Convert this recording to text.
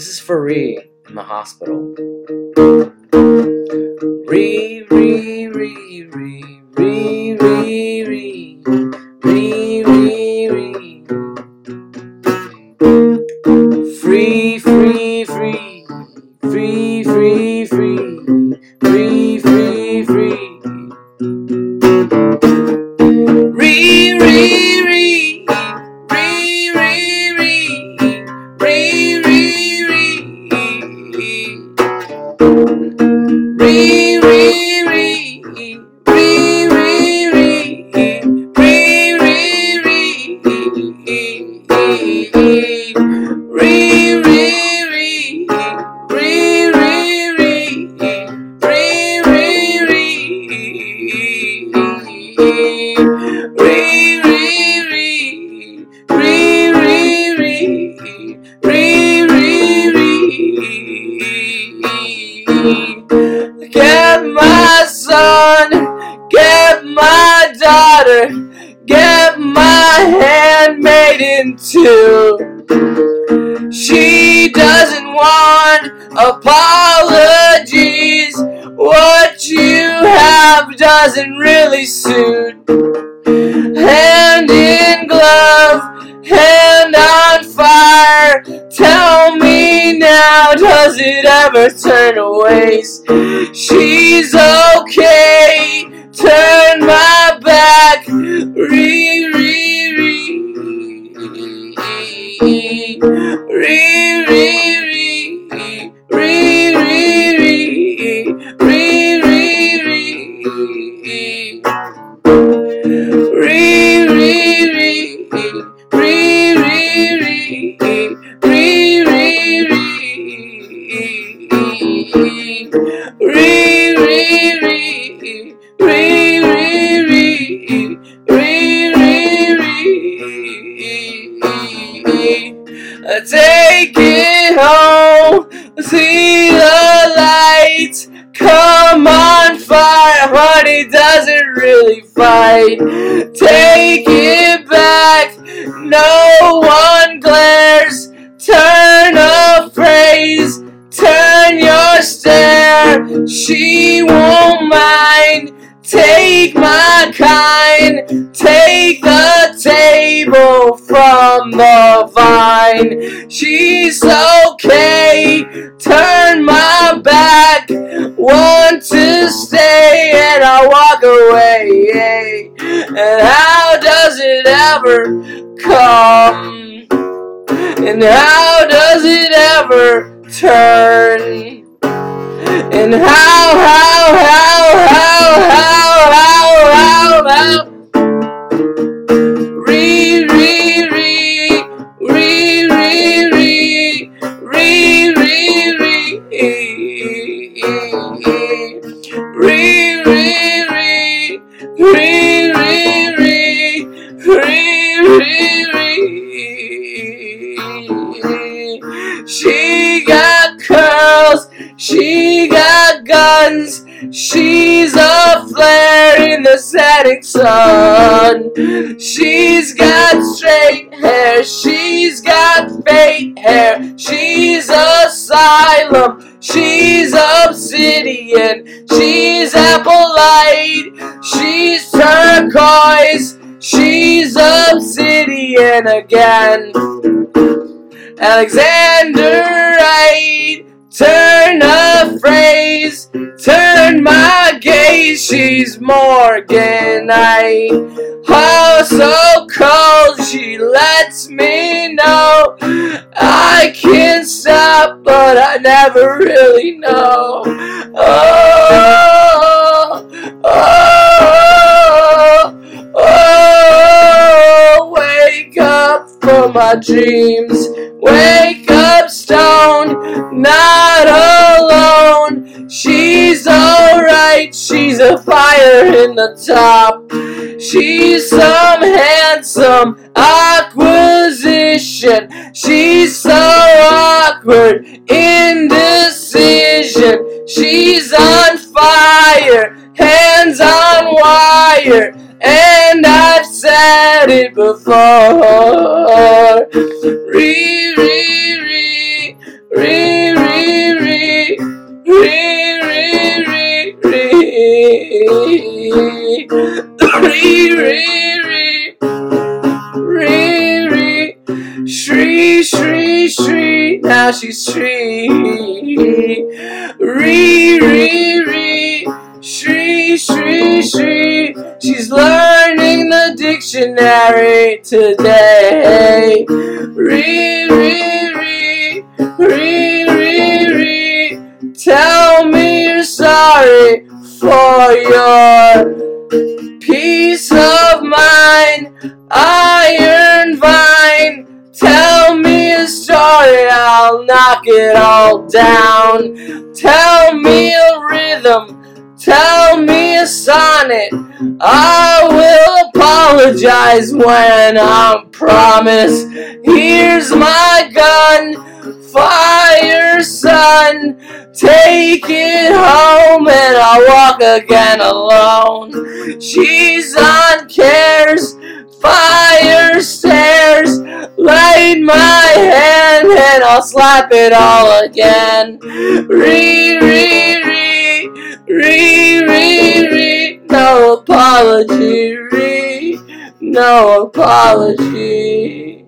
This is for in the hospital. Get my son, get my daughter, get my handmaiden too. She doesn't want apologies. Doesn't really suit. Hand in glove, hand on fire. Tell me now, does it ever turn to waste? She's okay. Turn my back. Re, fire, honey, doesn't really fight. Take it back, no one glares. Turn a phrase, turn your stare. She won't mind. Take my kind, take the table from the vine. She's okay, turn my back, One, to come? And how does it ever turn? And how, how, how, how, guns, she's a flare in the setting sun. She's got straight hair, she's got fake hair, she's asylum, she's obsidian, she's apple light, she's turquoise, she's obsidian again. Alexander Wright, turn a phrase, turn my gaze, she's Morganite. Oh, so cold, she lets me know I can't stop, but I never really know. Oh, oh, oh, wake up from my dreams. Wake up, stone, not alone. She's alright, she's a fire in the top. She's some handsome acquisition. She's so awkward, indecision. She's on fire, hands on wire. And I've said it before. Re, re, re, re, re, now she's Shri, re, re, re, Shri, Shri, Shri, she's learning the dictionary today, re, re, re, re, re, re, tell me you're sorry for your peace of mind, I'll knock it all down. Tell me a rhythm, tell me a sonnet. I will apologize when I'm promised. Here's my gun, fire, son. Take it home and I'll walk again alone. She's on cares, fire stairs. Light my hand and I'll slap it all again. Re, re, re, re, re, re. No apology, re, no apology.